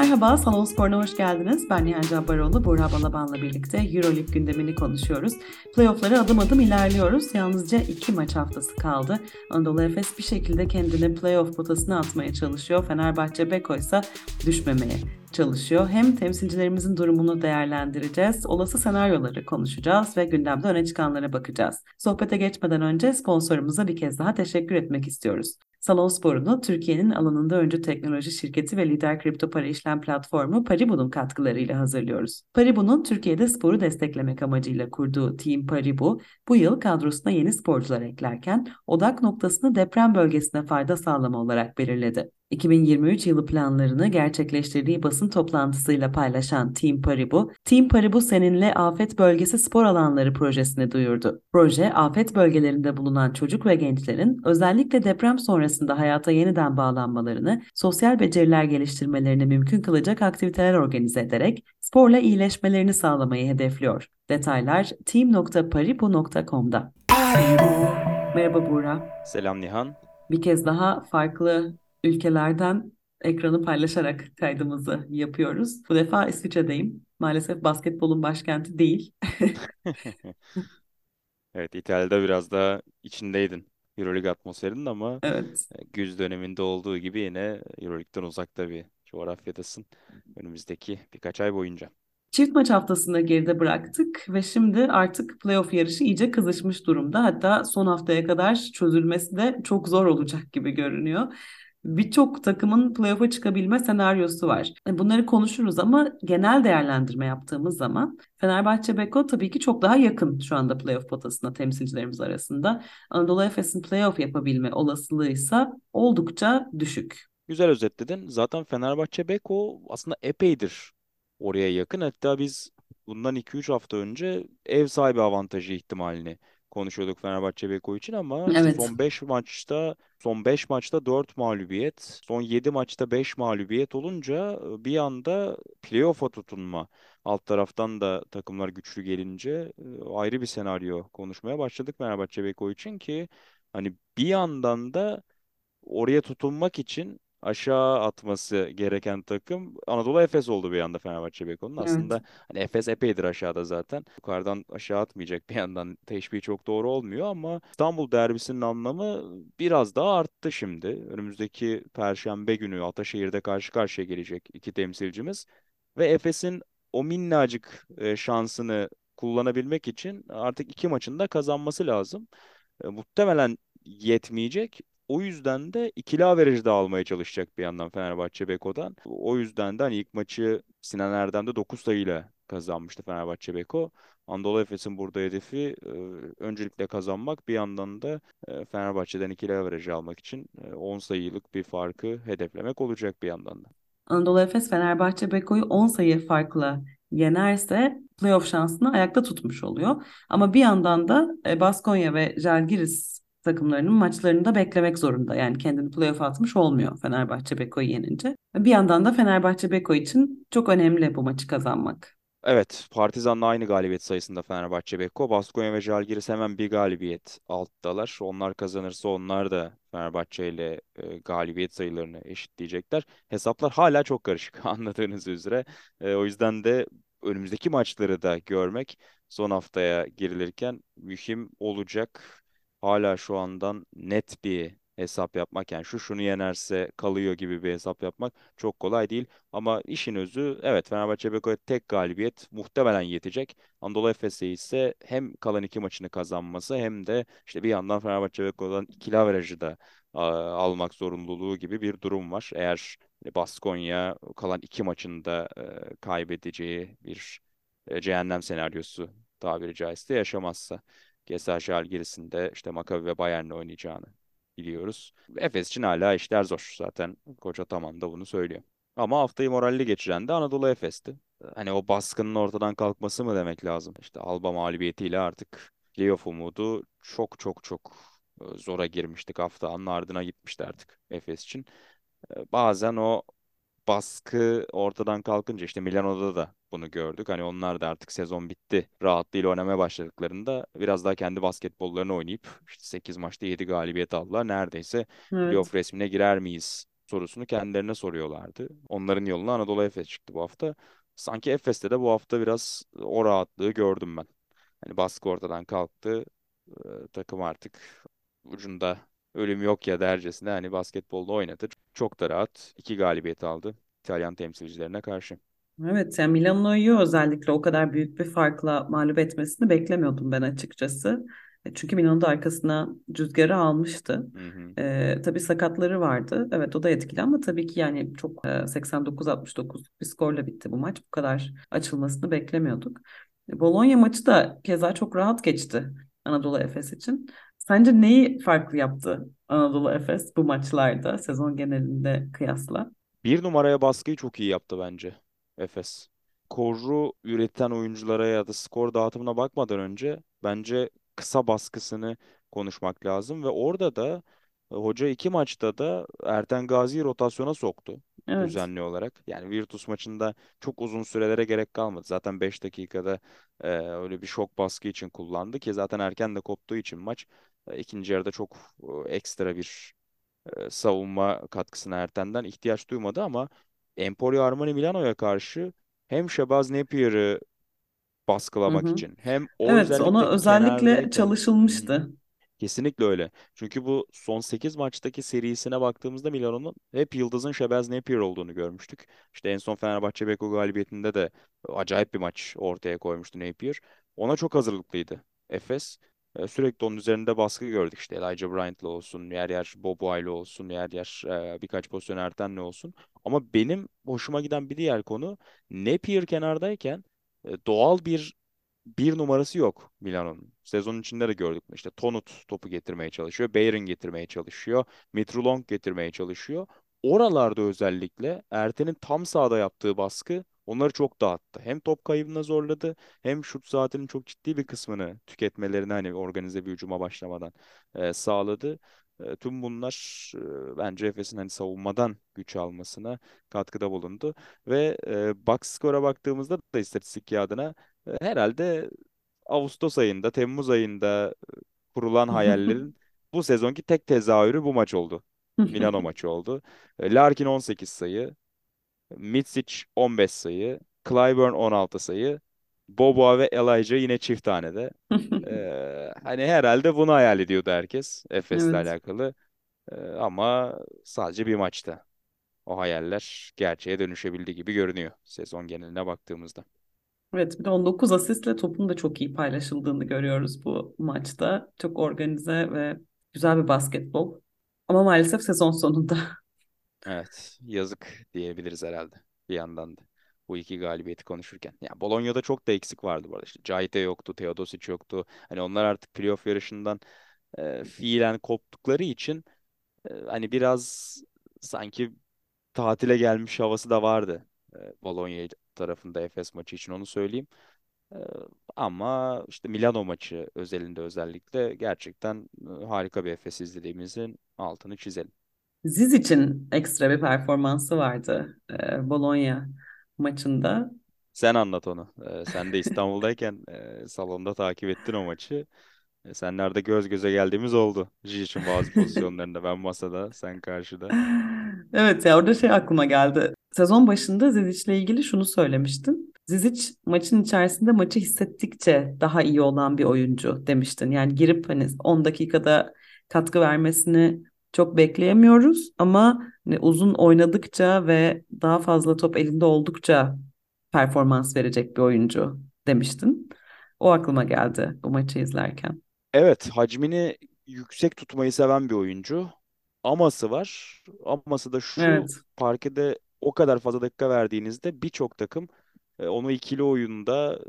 Merhaba, Salon Spor'una hoş geldiniz. Ben Nihal Cabbaroğlu, Burha Balaban'la birlikte Euroleague gündemini konuşuyoruz. Playoff'lara adım adım ilerliyoruz. Yalnızca iki maç haftası kaldı. Anadolu Efes bir şekilde kendini playoff potasına atmaya çalışıyor. Fenerbahçe Beko ise düşmemeye çalışıyor. Hem temsilcilerimizin durumunu değerlendireceğiz, olası senaryoları konuşacağız ve gündemde öne çıkanlara bakacağız. Sohbete geçmeden önce sponsorumuza bir kez daha teşekkür etmek istiyoruz. Salon Sporu'nu Türkiye'nin alanında öncü teknoloji şirketi ve lider kripto para işlem platformu Paribu'nun katkılarıyla hazırlıyoruz. Paribu'nun Türkiye'de sporu desteklemek amacıyla kurduğu Team Paribu, bu yıl kadrosuna yeni sporcular eklerken odak noktasını deprem bölgesine fayda sağlama olarak belirledi. 2023 yılı planlarını gerçekleştirdiği basın toplantısıyla paylaşan Team Paribu, Team Paribu seninle afet bölgesi spor alanları projesini duyurdu. Proje, afet bölgelerinde bulunan çocuk ve gençlerin özellikle deprem sonrasında hayata yeniden bağlanmalarını, sosyal beceriler geliştirmelerini mümkün kılacak aktiviteler organize ederek sporla iyileşmelerini sağlamayı hedefliyor. Detaylar team.paribu.com'da. Merhaba Buğra. Selam Nihan. Bir kez daha farklı ülkelerden ekranı paylaşarak kaydımızı yapıyoruz. Bu defa İsviçre'deyim. Maalesef basketbolun başkenti değil. Evet, İtalya'da biraz daha içindeydin Euroleague atmosferinin ama Evet. e, güz döneminde olduğu gibi yine Euroleague'den uzakta bir coğrafyadasın önümüzdeki birkaç ay boyunca. Çift maç haftasını geride bıraktık ve şimdi artık playoff yarışı iyice kızışmış durumda. Hatta son haftaya kadar çözülmesi de çok zor olacak gibi görünüyor. Birçok takımın playoff'a çıkabilme senaryosu var. E, Bunları konuşuruz ama genel değerlendirme yaptığımız zaman Fenerbahçe Beko tabii ki çok daha yakın şu anda playoff potasına temsilcilerimiz arasında. Anadolu Efes'in playoff yapabilme olasılığı ise oldukça düşük. Güzel özetledin. Zaten Fenerbahçe Beko aslında epeydir oraya yakın. Hatta biz bundan 2-3 hafta önce ev sahibi avantajı ihtimalini konuşuyorduk Fenerbahçe Beko için ama Evet, son 5 maçta son 5 maçta 4 mağlubiyet, son 7 maçta 5 mağlubiyet olunca e, bir anda playoff'a tutunma. Alt taraftan da takımlar güçlü gelince e, ayrı bir senaryo konuşmaya başladık Fenerbahçe Beko için ki hani bir yandan da oraya tutunmak için aşağı atması gereken takım Anadolu Efes oldu bir anda Fenerbahçe Beko'nun. evet. Aslında hani Efes epeydir aşağıda zaten. Yukarıdan aşağı atmayacak bir yandan teşbih çok doğru olmuyor ama İstanbul derbisinin anlamı biraz daha arttı şimdi. Önümüzdeki Perşembe günü Ataşehir'de karşı karşıya gelecek iki temsilcimiz ve Efes'in o minnacık e, şansını kullanabilmek için artık iki maçında kazanması lazım. E, muhtemelen yetmeyecek. O yüzden de ikili averajı almaya çalışacak bir yandan Fenerbahçe Beko'dan. O yüzden de hani ilk maçı Sinan Erdem'de 9 sayıyla kazanmıştı Fenerbahçe Beko. Anadolu Efes'in burada hedefi e, öncelikle kazanmak bir yandan da e, Fenerbahçe'den ikili averajı almak için e, 10 sayılık bir farkı hedeflemek olacak bir yandan da. Anadolu Efes Fenerbahçe Beko'yu 10 sayı farkla yenerse playoff şansını ayakta tutmuş oluyor. Ama bir yandan da e, Baskonya ve Žalgiris takımlarının maçlarını da beklemek zorunda. Yani kendini playoff atmış olmuyor Fenerbahçe Beko'yu yenince. Bir yandan da Fenerbahçe Beko için çok önemli bu maçı kazanmak. Evet, Partizan'la aynı galibiyet sayısında Fenerbahçe Beko. Baskonya ve Žalgiris hemen bir galibiyet alttalar. Onlar kazanırsa onlar da Fenerbahçe ile e, galibiyet sayılarını eşitleyecekler. Hesaplar hala çok karışık anladığınız üzere. E, o yüzden de önümüzdeki maçları da görmek son haftaya girilirken mühim olacak. Hala şu andan net bir hesap yapmak yani şu şunu yenerse kalıyor gibi bir hesap yapmak çok kolay değil. Ama işin özü evet Fenerbahçe Beko'ya tek galibiyet muhtemelen yetecek. Anadolu Efes'e ise hem kalan iki maçını kazanması hem de işte bir yandan Fenerbahçe Beko'dan ikili averajı da almak zorunluluğu gibi bir durum var. Eğer Baskonya kalan iki maçını da e, kaybedeceği bir e, cehennem senaryosu tabiri caizse yaşamazsa. Keza Žalgiris'in işte Maccabi ve Bayern'le oynayacağını biliyoruz. Efes için hala işler zor. Zaten Koç Ataman da bunu söylüyor. Ama haftayı moralli geçiren de Anadolu Efes'ti. Hani o baskının ortadan kalkması mı demek lazım? İşte Alba mağlubiyetiyle artık playoff umudu çok çok çok e, zora girmiştik. Haftanın ardına gitmişti artık Efes için. E, Bazen o baskı ortadan kalkınca işte Milano'da da bunu gördük. Hani onlar da artık sezon bitti. Rahatlığıyla oynamaya başladıklarında biraz daha kendi basketbollarını oynayıp işte 8 maçta 7 galibiyet aldılar. Neredeyse Evet. playoff resmine girer miyiz sorusunu kendilerine soruyorlardı. Onların yoluna Anadolu Efes çıktı bu hafta. Sanki Efes'te de bu hafta biraz o rahatlığı gördüm ben. Hani baskı ortadan kalktı. Ee, takım artık ucunda ölüm yok ya dercesine hani basketbolda oynadı. Çok da rahat iki galibiyet aldı İtalyan temsilcilerine karşı. Evet, yani Milano'yu özellikle o kadar büyük bir farkla mağlup etmesini beklemiyordum ben açıkçası. E, Çünkü Milano da arkasına rüzgarı almıştı. Hı hı. Ee, tabii sakatları vardı. Evet o da etkili ama tabii ki yani çok e, 89-69 bir skorla bitti bu maç. Bu kadar açılmasını beklemiyorduk. E, Bologna maçı da keza çok rahat geçti Anadolu Efes için. Sence neyi farklı yaptı Anadolu Efes bu maçlarda sezon genelinde kıyasla? Bir numaraya baskıyı çok iyi yaptı bence Efes. Skoru üreten oyunculara ya da skor dağıtımına bakmadan önce bence kısa baskısını konuşmak lazım ve orada da e, hoca iki maçta da Erten Gazi'yi rotasyona soktu Evet. düzenli olarak. Yani Virtus maçında çok uzun sürelere gerek kalmadı. Zaten 5 dakikada e, öyle bir şok baskı için kullandı ki zaten erken de koptuğu için maç e, ikinci yarıda çok e, ekstra bir e, savunma katkısına Erten'den ihtiyaç duymadı ama Emporio Armani Milano'ya karşı hem Shabazz Napier'ı baskılamak hı. için hem o Evet, ona özellikle özellikle kenardayken Hı hı. çalışılmıştı. Kesinlikle öyle. Çünkü bu son 8 maçtaki serisine baktığımızda Milano'nun hep yıldızın Shabazz Napier olduğunu görmüştük. İşte en son Fenerbahçe Beko galibiyetinde de acayip bir maç ortaya koymuştu Napier. Ona çok hazırlıklıydı Efes. Sürekli onun üzerinde baskı gördük işte Elijah Bryant'la olsun, yer yer Boboa'yla olsun, yer yer birkaç pozisyon Erten'le olsun. Ama benim hoşuma giden bir diğer konu Napier kenardayken doğal bir bir numarası yok Milano'nun. Sezonun içinde de gördük. İşte Tonut topu getirmeye çalışıyor. Bayern getirmeye çalışıyor. Mitrulong getirmeye çalışıyor. Oralarda özellikle Erten'in tam sahada yaptığı baskı onları çok dağıttı. Hem top kaybına zorladı hem şut saatinin çok ciddi bir kısmını tüketmelerini hani organize bir hücuma başlamadan e, sağladı. E, tüm bunlar e, bence Efes'in hani savunmadan güç almasına katkıda bulundu. Ve e, box score'a baktığımızda da istatistik kağıdına e, Herhalde Ağustos ayında, Temmuz ayında kurulan hayallerin bu sezonki tek tezahürü bu maç oldu. Milano maçı oldu. Larkin 18 sayı, Mitsic 15 sayı, Clyburn 16 sayı, Boboa ve Elijah yine çift tanede. E, hani herhalde bunu hayal ediyordu herkes Efes'le Evet. alakalı. E, ama sadece bir maçta. O hayaller gerçeğe dönüşebildi gibi görünüyor sezon geneline baktığımızda. Evet, bir de 19 asistle topun da çok iyi paylaşıldığını görüyoruz bu maçta. Çok organize ve güzel bir basketbol. Ama maalesef sezon sonunda. Evet, yazık diyebiliriz herhalde bir yandan da. Bu iki galibiyeti konuşurken. Ya Bolonya'da çok da eksik vardı bu arada. İşte Cahite yoktu, Teodosic yoktu. Hani onlar artık playoff yarışından e, fiilen koptukları için e, hani biraz sanki tatile gelmiş havası da vardı. E, Bologna tarafında Efes maçı için onu söyleyeyim. E, ama işte Milano maçı özelinde özellikle gerçekten harika bir Efes izlediğimizin altını çizelim. Ziz için ekstra bir performansı vardı e, Bologna maçında. Sen anlat onu. Ee, sen de İstanbul'dayken e, salonda takip ettin o maçı. E, senlerde göz göze geldiğimiz oldu. Jic'in bazı pozisyonlarında. Ben masada, sen karşıda. Evet ya orada şey aklıma geldi. Sezon başında Zizic'le ilgili şunu söylemiştin. Zizic maçın içerisinde maçı hissettikçe daha iyi olan bir oyuncu demiştin. Yani girip hani 10 dakikada katkı vermesini çok bekleyemiyoruz ama hani uzun oynadıkça ve daha fazla top elinde oldukça performans verecek bir oyuncu demiştin. O aklıma geldi bu maçı izlerken. Evet, hacmini yüksek tutmayı seven bir oyuncu. Aması var. Aması da şu Evet. parkede o kadar fazla dakika verdiğinizde birçok takım e, onu ikili oyunda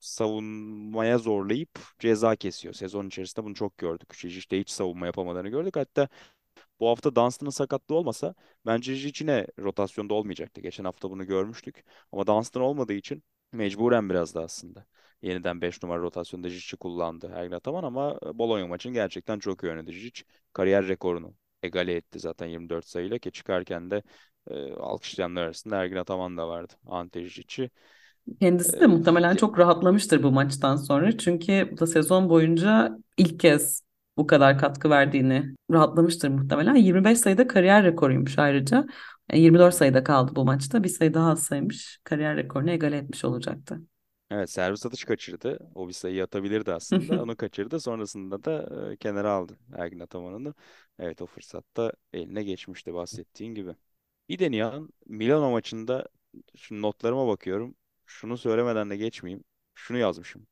savunmaya zorlayıp ceza kesiyor. Sezon içerisinde bunu çok gördük. İşte hiç savunma yapamadığını gördük. Hatta Bu hafta Dunstan'ın sakatlığı olmasa bence Jic yine rotasyonda olmayacaktı. Geçen hafta bunu görmüştük. Ama Dunstan olmadığı için mecburen biraz da aslında. Yeniden 5 numara rotasyonda Jic'i kullandı Ergin Ataman ama Bologna maçın gerçekten çok iyi oynadı Jic. Kariyer rekorunu egale etti zaten 24 sayıyla ki çıkarken de e, alkışlayanlar arasında Ergin Ataman da vardı. Ante Jic'i. Kendisi de E, muhtemelen çok rahatlamıştır bu maçtan sonra. Çünkü bu da sezon boyunca ilk kez bu kadar katkı verdiğini rahatlamıştır muhtemelen. 25 sayıda kariyer rekoruymuş ayrıca. Yani 24 sayıda kaldı bu maçta. Bir sayı daha saymış. Kariyer rekorunu egale etmiş olacaktı. Evet servis atış kaçırdı. O bir sayı atabilirdi aslında. Onu kaçırdı. Sonrasında da e, kenara aldı Ergin Ataman'ını. Evet o fırsatta eline geçmişti bahsettiğin gibi. Bir de Nihan Milano maçında şu notlarıma bakıyorum. Şunu söylemeden de geçmeyeyim. Şunu yazmışım.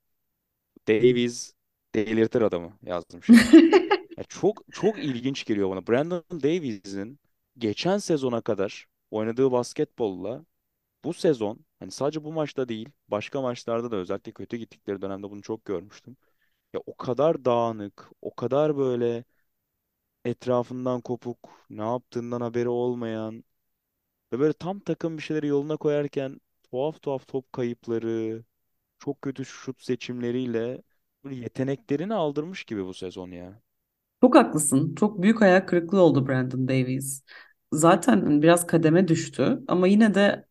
Davies delirtir adamı yazmış ya. Ya çok çok ilginç geliyor bana. Brandon Davies'in geçen sezona kadar oynadığı basketbolla bu sezon hani sadece bu maçta değil başka maçlarda da özellikle kötü gittikleri dönemde bunu çok görmüştüm. Ya o kadar dağınık, o kadar böyle etrafından kopuk, ne yaptığından haberi olmayan ve böyle tam takım bir şeyleri yoluna koyarken tuhaf tuhaf top kayıpları, çok kötü şut seçimleriyle yeteneklerini aldırmış gibi bu sezon ya. Çok haklısın. Çok büyük hayal kırıklığı oldu Brandon Davies. Zaten biraz kademe düştü ama yine de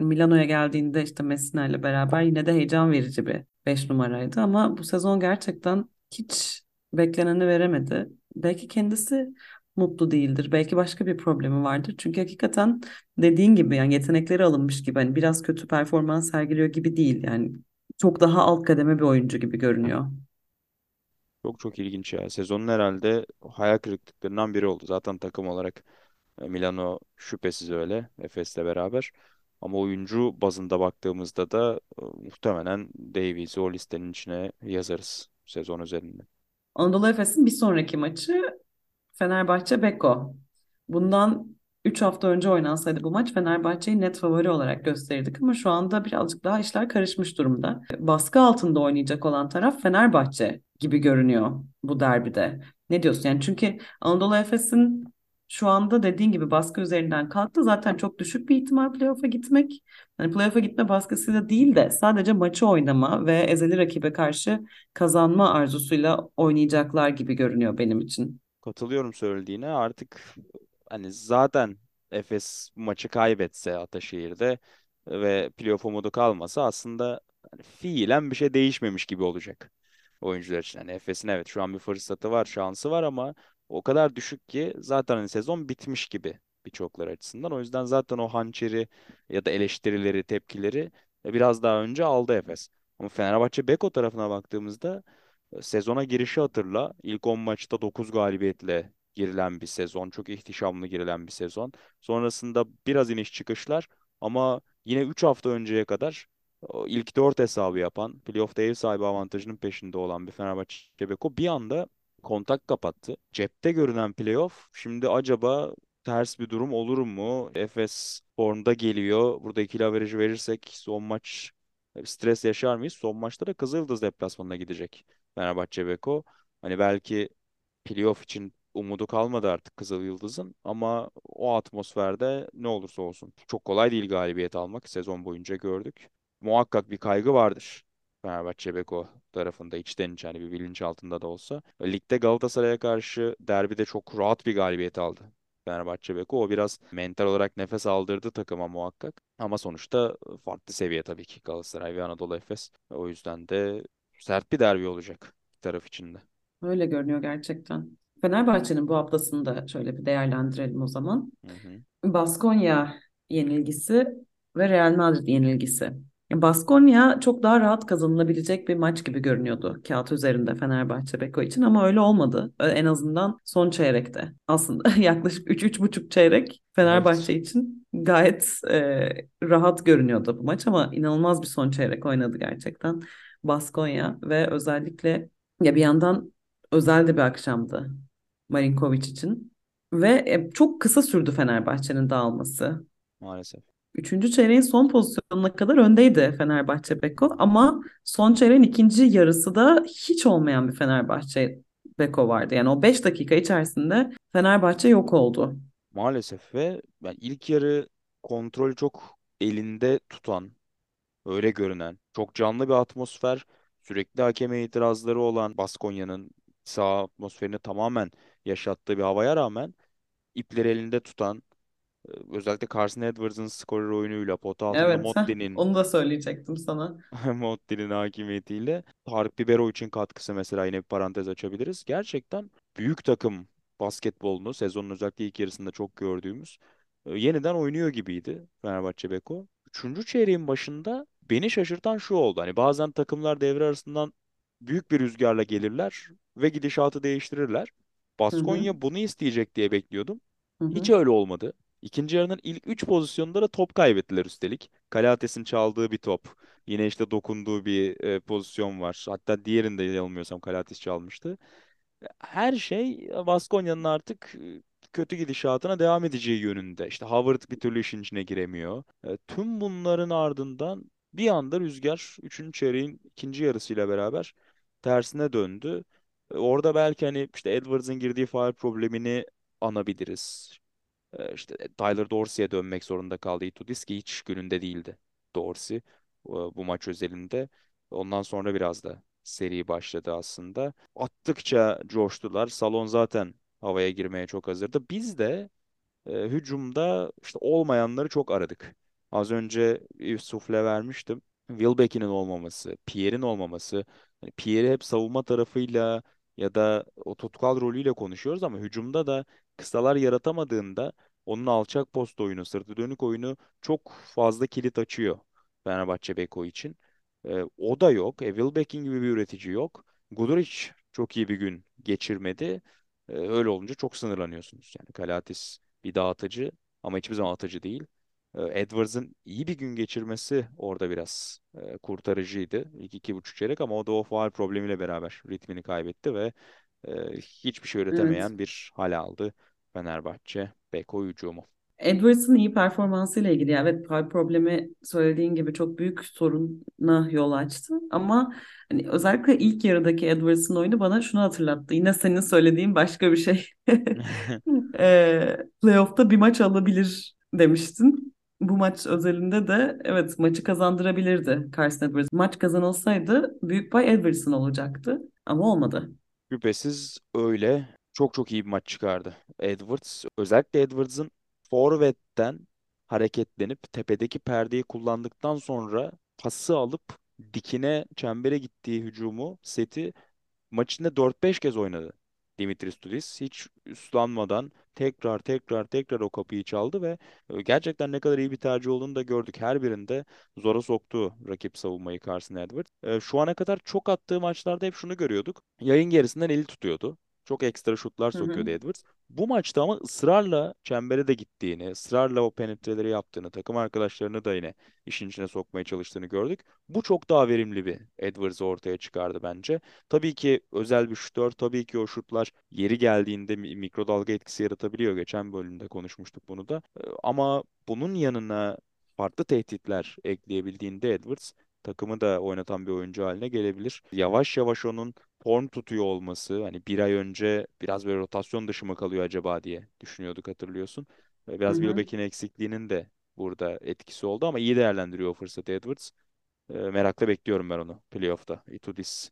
Milano'ya geldiğinde işte Messina ile beraber yine de heyecan verici bir 5 numaraydı ama bu sezon gerçekten hiç bekleneni veremedi. Belki kendisi mutlu değildir. Belki başka bir problemi vardır. Çünkü hakikaten dediğin gibi yani yetenekleri alınmış gibi hani biraz kötü performans sergiliyor gibi değil. Yani çok daha alt kademe bir oyuncu gibi görünüyor. Çok çok ilginç ya. Sezonun herhalde hayal kırıklıklarından biri oldu. Zaten takım olarak e, Milano şüphesiz öyle. Efes'le beraber. Ama oyuncu bazında baktığımızda da e, muhtemelen Davies'i o listenin içine yazarız sezon üzerinde. Anadolu Efes'in bir sonraki maçı Fenerbahçe Beko. Bundan 3 hafta önce oynansaydı bu maç Fenerbahçe'yi net favori olarak gösterirdik ama şu anda birazcık daha işler karışmış durumda. Baskı altında oynayacak olan taraf Fenerbahçe gibi görünüyor bu derbide. Ne diyorsun? Yani çünkü Anadolu Efes'in şu anda dediğin gibi baskı üzerinden kalktı. Zaten çok düşük bir ihtimal playoff'a gitmek. Hani playoff'a gitme baskısıyla değil de sadece maçı oynama ve ezeli rakibe karşı kazanma arzusuyla oynayacaklar gibi görünüyor benim için. Katılıyorum söylediğine. Artık hani zaten Efes maçı kaybetse Ataşehir'de ve playoff umudu kalmasa aslında hani fiilen bir şey değişmemiş gibi olacak oyuncular için. Hani Efes'in evet şu an bir fırsatı var, şansı var ama o kadar düşük ki zaten hani sezon bitmiş gibi birçoklar açısından. O yüzden zaten o hançeri ya da eleştirileri, tepkileri biraz daha önce aldı Efes. Ama Fenerbahçe Beko tarafına baktığımızda Sezona girişi hatırla. İlk 10 maçta 9 galibiyetle girilen bir sezon. Çok ihtişamlı girilen bir sezon. Sonrasında biraz iniş çıkışlar ama yine 3 hafta önceye kadar ilk 4 hesabı yapan, playoff'ta ev sahibi avantajının peşinde olan bir Fenerbahçe Beko bir anda kontak kapattı. Cepte görünen playoff şimdi acaba ters bir durum olur mu? Efes formda geliyor. Burada ikili averajı verirsek son maç stres yaşar mıyız? Son maçta da Kızıldız deplasmanına gidecek. Fenerbahçe Beko. Hani belki playoff için umudu kalmadı artık Kızıl Yıldız'ın ama o atmosferde ne olursa olsun çok kolay değil galibiyet almak. Sezon boyunca gördük. Muhakkak bir kaygı vardır. Fenerbahçe Beko tarafında içten içe hani bir bilinç altında da olsa. Ligde Galatasaray'a karşı derbide çok rahat bir galibiyet aldı. Fenerbahçe Beko o biraz mental olarak nefes aldırdı takıma muhakkak. Ama sonuçta farklı seviye tabii ki Galatasaray ve Anadolu Efes. O yüzden de Sert bir derbi olacak taraf için de. Öyle görünüyor gerçekten. Fenerbahçe'nin bu haftasını da şöyle bir değerlendirelim o zaman. Hı hı. Baskonya yenilgisi ve Real Madrid yenilgisi. Baskonya çok daha rahat kazanılabilecek bir maç gibi görünüyordu kağıt üzerinde Fenerbahçe Beko için ama öyle olmadı. En azından son çeyrekte. Aslında yaklaşık 3-3,5 çeyrek Evet. Fenerbahçe için gayet e, rahat görünüyordu bu maç ama inanılmaz bir son çeyrek oynadı gerçekten Baskonya ve özellikle ya bir yandan özel de bir akşamdı Marinkovic için ve e, çok kısa sürdü Fenerbahçe'nin dağılması. Maalesef. Üçüncü çeyreğin son pozisyonuna kadar öndeydi Fenerbahçe Beko ama son çeyreğin ikinci yarısı da hiç olmayan bir Fenerbahçe Beko vardı. Yani o 5 dakika içerisinde Fenerbahçe yok oldu. Maalesef ve yani ilk yarı kontrolü çok elinde tutan, öyle görünen, çok canlı bir atmosfer, sürekli hakeme itirazları olan Baskonya'nın saha atmosferini tamamen yaşattığı bir havaya rağmen ipleri elinde tutan, e, özellikle Carson Edwards'ın skorer oyunuyla pota altında Evet, Motti'nin onu da söyleyecektim sana. Motti'nin hakimiyetiyle Tarık Biberoviç'in katkısı mesela yine bir parantez açabiliriz. Gerçekten büyük takım basketbolunu sezonun özellikle ilk yarısında çok gördüğümüz e, yeniden oynuyor gibiydi Fenerbahçe Beko. Üçüncü çeyreğin başında beni şaşırtan şu oldu. Hani bazen takımlar devre arasından büyük bir rüzgarla gelirler ve gidişatı değiştirirler. Hı hı, Baskonya bunu isteyecek diye bekliyordum. hı Hiç hı, öyle olmadı. İkinci yarının ilk 3 pozisyonunda da top kaybettiler üstelik. Kalates'in çaldığı bir top. Yine işte dokunduğu bir e, pozisyon var. Hatta diğerinde yanılmıyorsam Kalates çalmıştı. Her şey Baskonya'nın artık e, kötü gidişatına devam edeceği yönünde. İşte Howard bir türlü işin içine giremiyor. E, tüm bunların ardından bir anda rüzgar 3. çeyreğin ikinci yarısıyla beraber tersine döndü. E, Orada belki hani işte Edwards'ın girdiği faul problemini anabiliriz. Ee, işte Tyler Dorsey'e dönmek zorunda kaldı Itudis ki hiç gününde değildi Dorsey e, bu maç özelinde. Ondan sonra biraz da seri başladı aslında. Attıkça coştular. Salon zaten havaya girmeye çok hazırdı. Biz de e, hücumda işte olmayanları çok aradık. Az önce sufle vermiştim. Wilbeck'in olmaması, Pierre'in olmaması. Hani Pierre hep savunma tarafıyla ya da o tutkal rolüyle konuşuyoruz ama hücumda da kısalar yaratamadığında onun alçak post oyunu, sırtı dönük oyunu çok fazla kilit açıyor Fenerbahçe Beko için. E, o da yok. E, Wilbeck'in gibi bir üretici yok. Guduric çok iyi bir gün geçirmedi. E, öyle olunca çok sınırlanıyorsunuz. Yani Kalates bir dağıtıcı ama hiçbir zaman atıcı değil. E, Edwards'ın iyi bir gün geçirmesi orada biraz e, kurtarıcıydı. İlk iki buçuk çeyrek ama o da o faul problemiyle beraber ritmini kaybetti ve e, hiçbir şey evet. üretemeyen bir hal aldı Fenerbahçe Beko hücumu. Edwards'ın iyi performansıyla ilgili yani evet pay problemi söylediğin gibi çok büyük soruna yol açtı ama hani özellikle ilk yarıdaki Edwards'ın oyunu bana şunu hatırlattı. Yine senin söylediğin başka bir şey. Eee playoff'ta bir maç alabilir demiştin. Bu maç özelinde de evet maçı kazandırabilirdi Carson Edwards. Maç kazanılsaydı büyük pay Edwards'ın olacaktı ama olmadı. Şüphesiz öyle. Çok çok iyi bir maç çıkardı Edwards. Özellikle Edwards'ın forvetten hareketlenip tepedeki perdeyi kullandıktan sonra pası alıp dikine çembere gittiği hücumu seti Maç içinde 4-5 kez oynadı Dimitris Tudis. Hiç üstlanmadan tekrar tekrar tekrar o kapıyı çaldı ve e, gerçekten ne kadar iyi bir tercih olduğunu da gördük. Her birinde zora soktu rakip savunmayı Carson Edwards. E, Şu ana kadar çok attığı maçlarda hep şunu görüyorduk. Yayın gerisinden eli tutuyordu. Çok ekstra şutlar sokuyordu Edwards. Bu maçta ama ısrarla çembere de gittiğini, ısrarla o penetreleri yaptığını, takım arkadaşlarını da yine işin içine sokmaya çalıştığını gördük. Bu çok daha verimli bir Edwards'ı ortaya çıkardı bence. Tabii ki özel bir şutör, tabii ki o şutlar yeri geldiğinde mi- mikrodalga etkisi yaratabiliyor. Geçen bölümde konuşmuştuk bunu da. Ee, Ama bunun yanına farklı tehditler ekleyebildiğinde Edwards takımı da oynatan bir oyuncu haline gelebilir. Yavaş yavaş onun form tutuyor olması, hani bir ay önce biraz böyle rotasyon dışı mı kalıyor acaba diye düşünüyorduk hatırlıyorsun. Biraz. Wilbeck'in eksikliğinin de burada etkisi oldu ama iyi değerlendiriyor o fırsatı Edwards. Ee, merakla bekliyorum ben onu playoff'ta. Itudis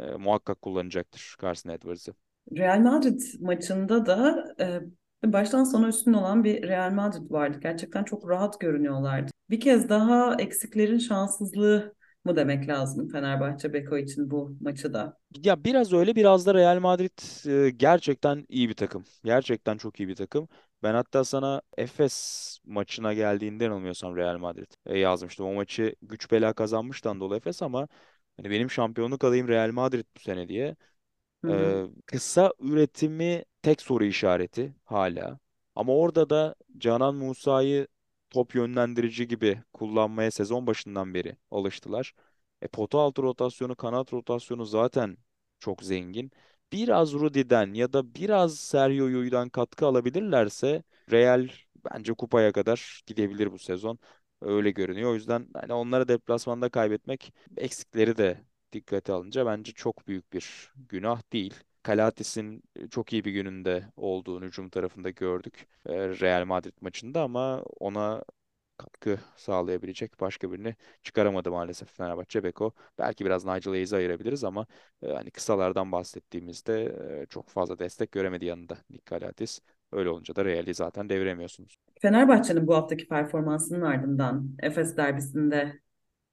e, muhakkak kullanacaktır Carson Edwards'ı. Real Madrid maçında da e, baştan sona üstün olan bir Real Madrid vardı. Gerçekten çok rahat görünüyorlardı. Bir kez daha eksiklerin şanssızlığı mı demek lazım Fenerbahçe Beko için bu maçı da? Ya biraz öyle biraz da Real Madrid e, gerçekten iyi bir takım. Gerçekten çok iyi bir takım. Ben hatta sana Efes maçına geldiğinde yanılmıyorsam Real Madrid e, yazmıştım. O maçı güç bela kazanmıştı Anadolu Efes ama hani benim şampiyonluk adayım Real Madrid bu sene diye. Hı hı. Ee, kısa üretimi tek soru işareti hala. Ama orada da Canan Musa'yı top yönlendirici gibi kullanmaya sezon başından beri alıştılar. E, pota altı rotasyonu, kanat rotasyonu zaten çok zengin. Biraz Rudi'den ya da biraz Sergio Llull'dan katkı alabilirlerse Real bence kupaya kadar gidebilir bu sezon. Öyle görünüyor. O yüzden hani onları deplasmanda kaybetmek eksikleri de dikkate alınca bence çok büyük bir günah değil. Kalatis'in çok iyi bir gününde olduğunu hücum tarafında gördük e, Real Madrid maçında ama ona katkı sağlayabilecek başka birini çıkaramadı maalesef Fenerbahçe Beko. Belki biraz Nigel Hayes'i ayırabiliriz ama e, hani kısalardan bahsettiğimizde e, çok fazla destek göremedi yanında Nick Kalatis. Öyle olunca da Real'i zaten deviremiyorsunuz. Fenerbahçe'nin bu haftaki performansının ardından Efes derbisinde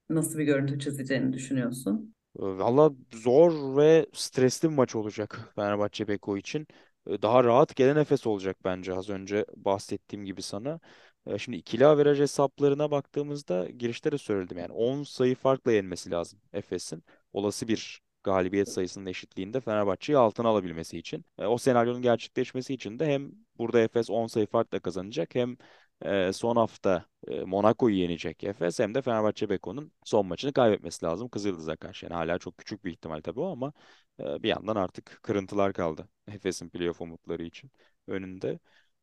nasıl bir görüntü çizeceğini düşünüyorsun? E, Valla zor ve stresli bir maç olacak Fenerbahçe Beko için. E, Daha rahat gelen Efes olacak bence az önce bahsettiğim gibi sana. E, Şimdi ikili averaj hesaplarına baktığımızda girişte de söyledim yani 10 sayı farkla yenmesi lazım Efes'in. Olası bir galibiyet sayısının eşitliğinde Fenerbahçe'yi altına alabilmesi için. O senaryonun gerçekleşmesi için de hem burada Efes 10 sayı farkla kazanacak hem e, son hafta e, Monaco'yu yenecek Efes hem de Fenerbahçe Beko'nun son maçını kaybetmesi lazım Kızıldız'a karşı. Yani hala çok küçük bir ihtimal tabii o ama e, bir yandan artık kırıntılar kaldı Efes'in playoff umutları için önünde.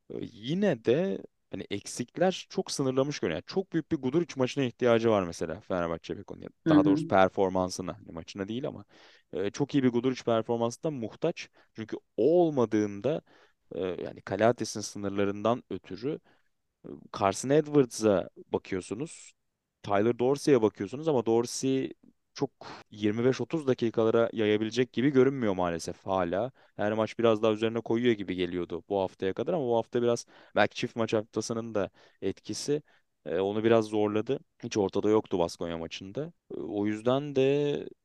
E, yine de hani eksikler çok sınırlamış görünüyor. Yani çok büyük bir Guduric maçına ihtiyacı var mesela Fenerbahçe Beko'nun. Daha doğrusu performansına, hani maçına değil ama e, çok iyi bir Guduric performansına muhtaç. Çünkü o olmadığında e, yani Kalates'in sınırlarından ötürü Carson Edwards'a bakıyorsunuz. Tyler Dorsey'e bakıyorsunuz ama Dorsey çok 25-30 dakikalara yayabilecek gibi görünmüyor maalesef hala. Her maç biraz daha üzerine koyuyor gibi geliyordu bu haftaya kadar ama bu hafta biraz belki çift maç haftasının da etkisi e, onu biraz zorladı. Hiç ortada yoktu Baskonya maçında. E, O yüzden de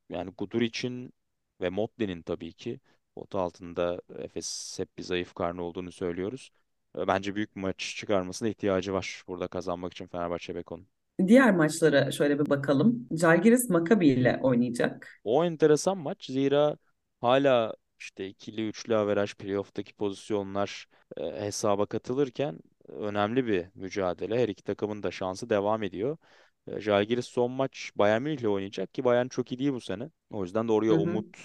yani Guduric'in ve Motte'nin tabii ki pota altında Efes hep bir zayıf karnı olduğunu söylüyoruz. E, Bence büyük bir maç çıkarmasına ihtiyacı var burada kazanmak için Fenerbahçe Beko'nun. Diğer maçlara şöyle bir bakalım. Žalgiris Maccabi ile oynayacak. O enteresan maç. Zira hala işte ikili üçlü averaj playoff'taki pozisyonlar e, hesaba katılırken önemli bir mücadele. Her iki takımın da şansı devam ediyor. E, Žalgiris son maç Bayern Münih'le oynayacak ki Bayern çok iyi değil bu sene. O yüzden de oraya Hı hı. umut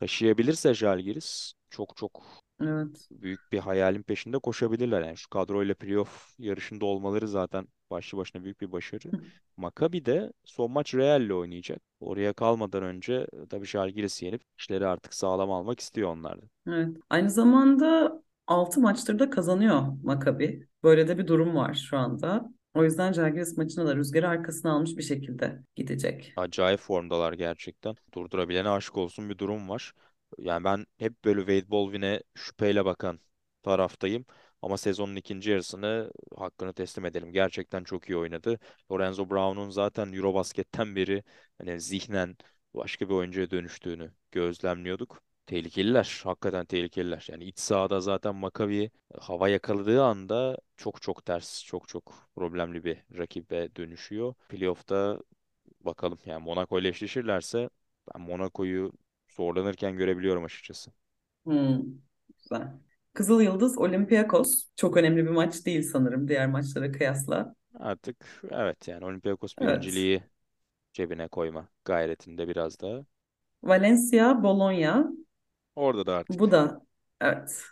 taşıyabilirse Žalgiris çok çok Evet. büyük bir hayalin peşinde koşabilirler. Yani şu kadroyla playoff yarışında olmaları zaten başlı başına büyük bir başarı. Maccabi de son maç Real'le oynayacak. Oraya kalmadan önce tabii Žalgiris'i yenip işleri artık sağlam almak istiyor onlar da. Evet. Aynı zamanda 6 maçtır da kazanıyor Maccabi. Böyle de bir durum var şu anda. O yüzden Žalgiris maçına da rüzgarı arkasına almış bir şekilde gidecek. Acayip formdalar gerçekten. Durdurabilene aşık olsun bir durum var. Yani ben hep böyle Wade Baldwin'e şüpheyle bakan taraftayım. Ama sezonun ikinci yarısını hakkını teslim edelim. Gerçekten çok iyi oynadı. Lorenzo Brown'un zaten Eurobasket'ten beri hani zihnen başka bir oyuncuya dönüştüğünü gözlemliyorduk. Tehlikeliler. Hakikaten tehlikeliler. Yani iç sahada zaten Maccabi hava yakaladığı anda çok çok ters, çok çok problemli bir rakibe dönüşüyor. Playoff'ta Bakalım yani Monaco ile eşleşirlerse ben Monaco'yu zorlanırken görebiliyorum açıkçası. Hmm, güzel. Kızıl Yıldız Olympiakos çok önemli bir maç değil sanırım diğer maçlara kıyasla. Artık evet yani Olympiakos Evet. birinciliği cebine koyma gayretinde biraz daha. Valencia Bologna Orada da bu artık da evet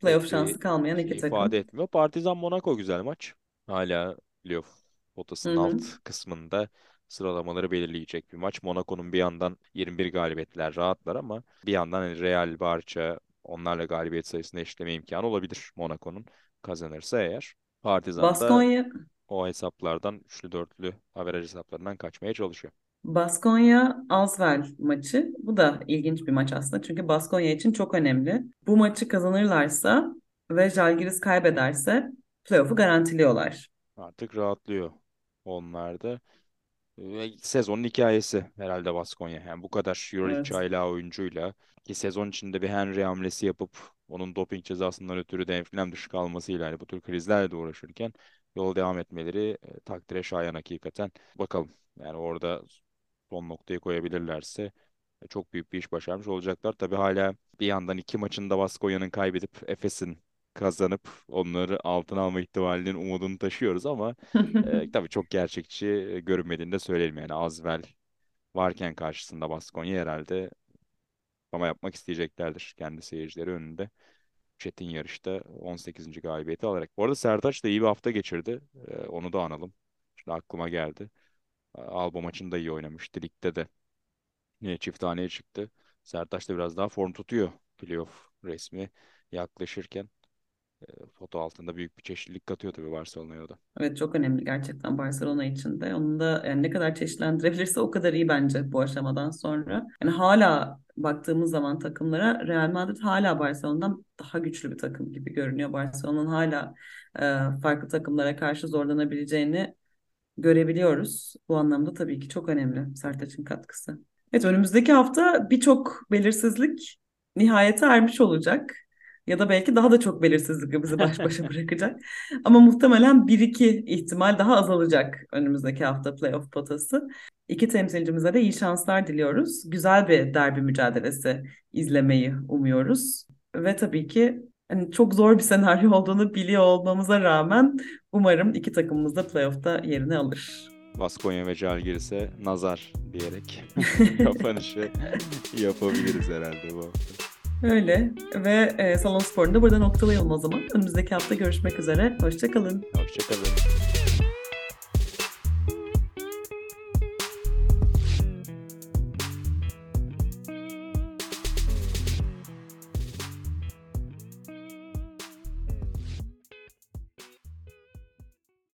playoff pek bir şansı kalmayan iki şey ifade takım. etmiyor. Partizan Monaco güzel maç. Hala playoff potasının hı. alt kısmında sıralamaları belirleyecek bir maç. Monaco'nun bir yandan 21 galibiyetler rahatlar ama bir yandan hani Real, Barça onlarla galibiyet sayısını eşitleme imkanı olabilir Monaco'nun kazanırsa eğer. Partizan Baskonya o hesaplardan üçlü dörtlü averaj hesaplarından kaçmaya çalışıyor. Baskonya Asvel maçı. Bu da ilginç bir maç aslında. Çünkü Baskonya için çok önemli. Bu maçı kazanırlarsa ve Žalgiris kaybederse playoff'u garantiliyorlar. Artık rahatlıyor onlar da. Ve Sezonun hikayesi herhalde Baskonya. Yani bu kadar EuroLeague Evet. çaylağı oyuncuyla ki sezon içinde bir Henry hamlesi yapıp onun doping cezasından ötürü de enfilem dışı kalmasıyla yani bu tür krizlerle uğraşırken yol devam etmeleri e, takdire şayan hakikaten. Bakalım yani orada son noktayı koyabilirlerse e, çok büyük bir iş başarmış olacaklar. Tabii hala bir yandan iki maçında Baskonya'nın kaybedip Efes'in kazanıp onları altına alma ihtimalinin umudunu taşıyoruz ama e, tabii çok gerçekçi e, görünmediğini de söyleyelim. Yani Azvel varken karşısında Baskonya herhalde ama yapmak isteyeceklerdir kendi seyircileri önünde. Çetin yarışta 18. galibiyeti alarak. Bu arada Sertaç da iyi bir hafta geçirdi. E, onu da analım. Şimdi aklıma geldi. Alba maçında iyi oynamıştı. Ligde de yine çift taneye çıktı. Sertaç da biraz daha form tutuyor. Playoff resmi yaklaşırken. Foto altında büyük bir çeşitlilik katıyor tabii Barcelona'ya da. Evet çok önemli gerçekten Barcelona için de. Onu da yani ne kadar çeşitlendirebilirse o kadar iyi bence bu aşamadan sonra. Yani hala baktığımız zaman takımlara Real Madrid hala Barcelona'dan daha güçlü bir takım gibi görünüyor. Barcelona'nın hala e, farklı takımlara karşı zorlanabileceğini görebiliyoruz. Bu anlamda tabii ki çok önemli Sertaç'ın katkısı. Evet önümüzdeki hafta birçok belirsizlik nihayete ermiş olacak. Ya da belki daha da çok belirsizlikle bizi baş başa bırakacak. Ama muhtemelen bir iki ihtimal daha azalacak önümüzdeki hafta playoff potası. İki temsilcimize de iyi şanslar diliyoruz. Güzel bir derbi mücadelesi izlemeyi umuyoruz. Ve tabii ki hani çok zor bir senaryo olduğunu biliyor olmamıza rağmen umarım iki takımımız da playoff'ta yerini alır. Baskonya ve Žalgiris'e nazar diyerek kapanışı yapabiliriz herhalde bu hafta. Öyle ve e, Salon Spor'unu da burada noktalayalım o zaman. Önümüzdeki hafta görüşmek üzere. Hoşçakalın. Hoşçakalın.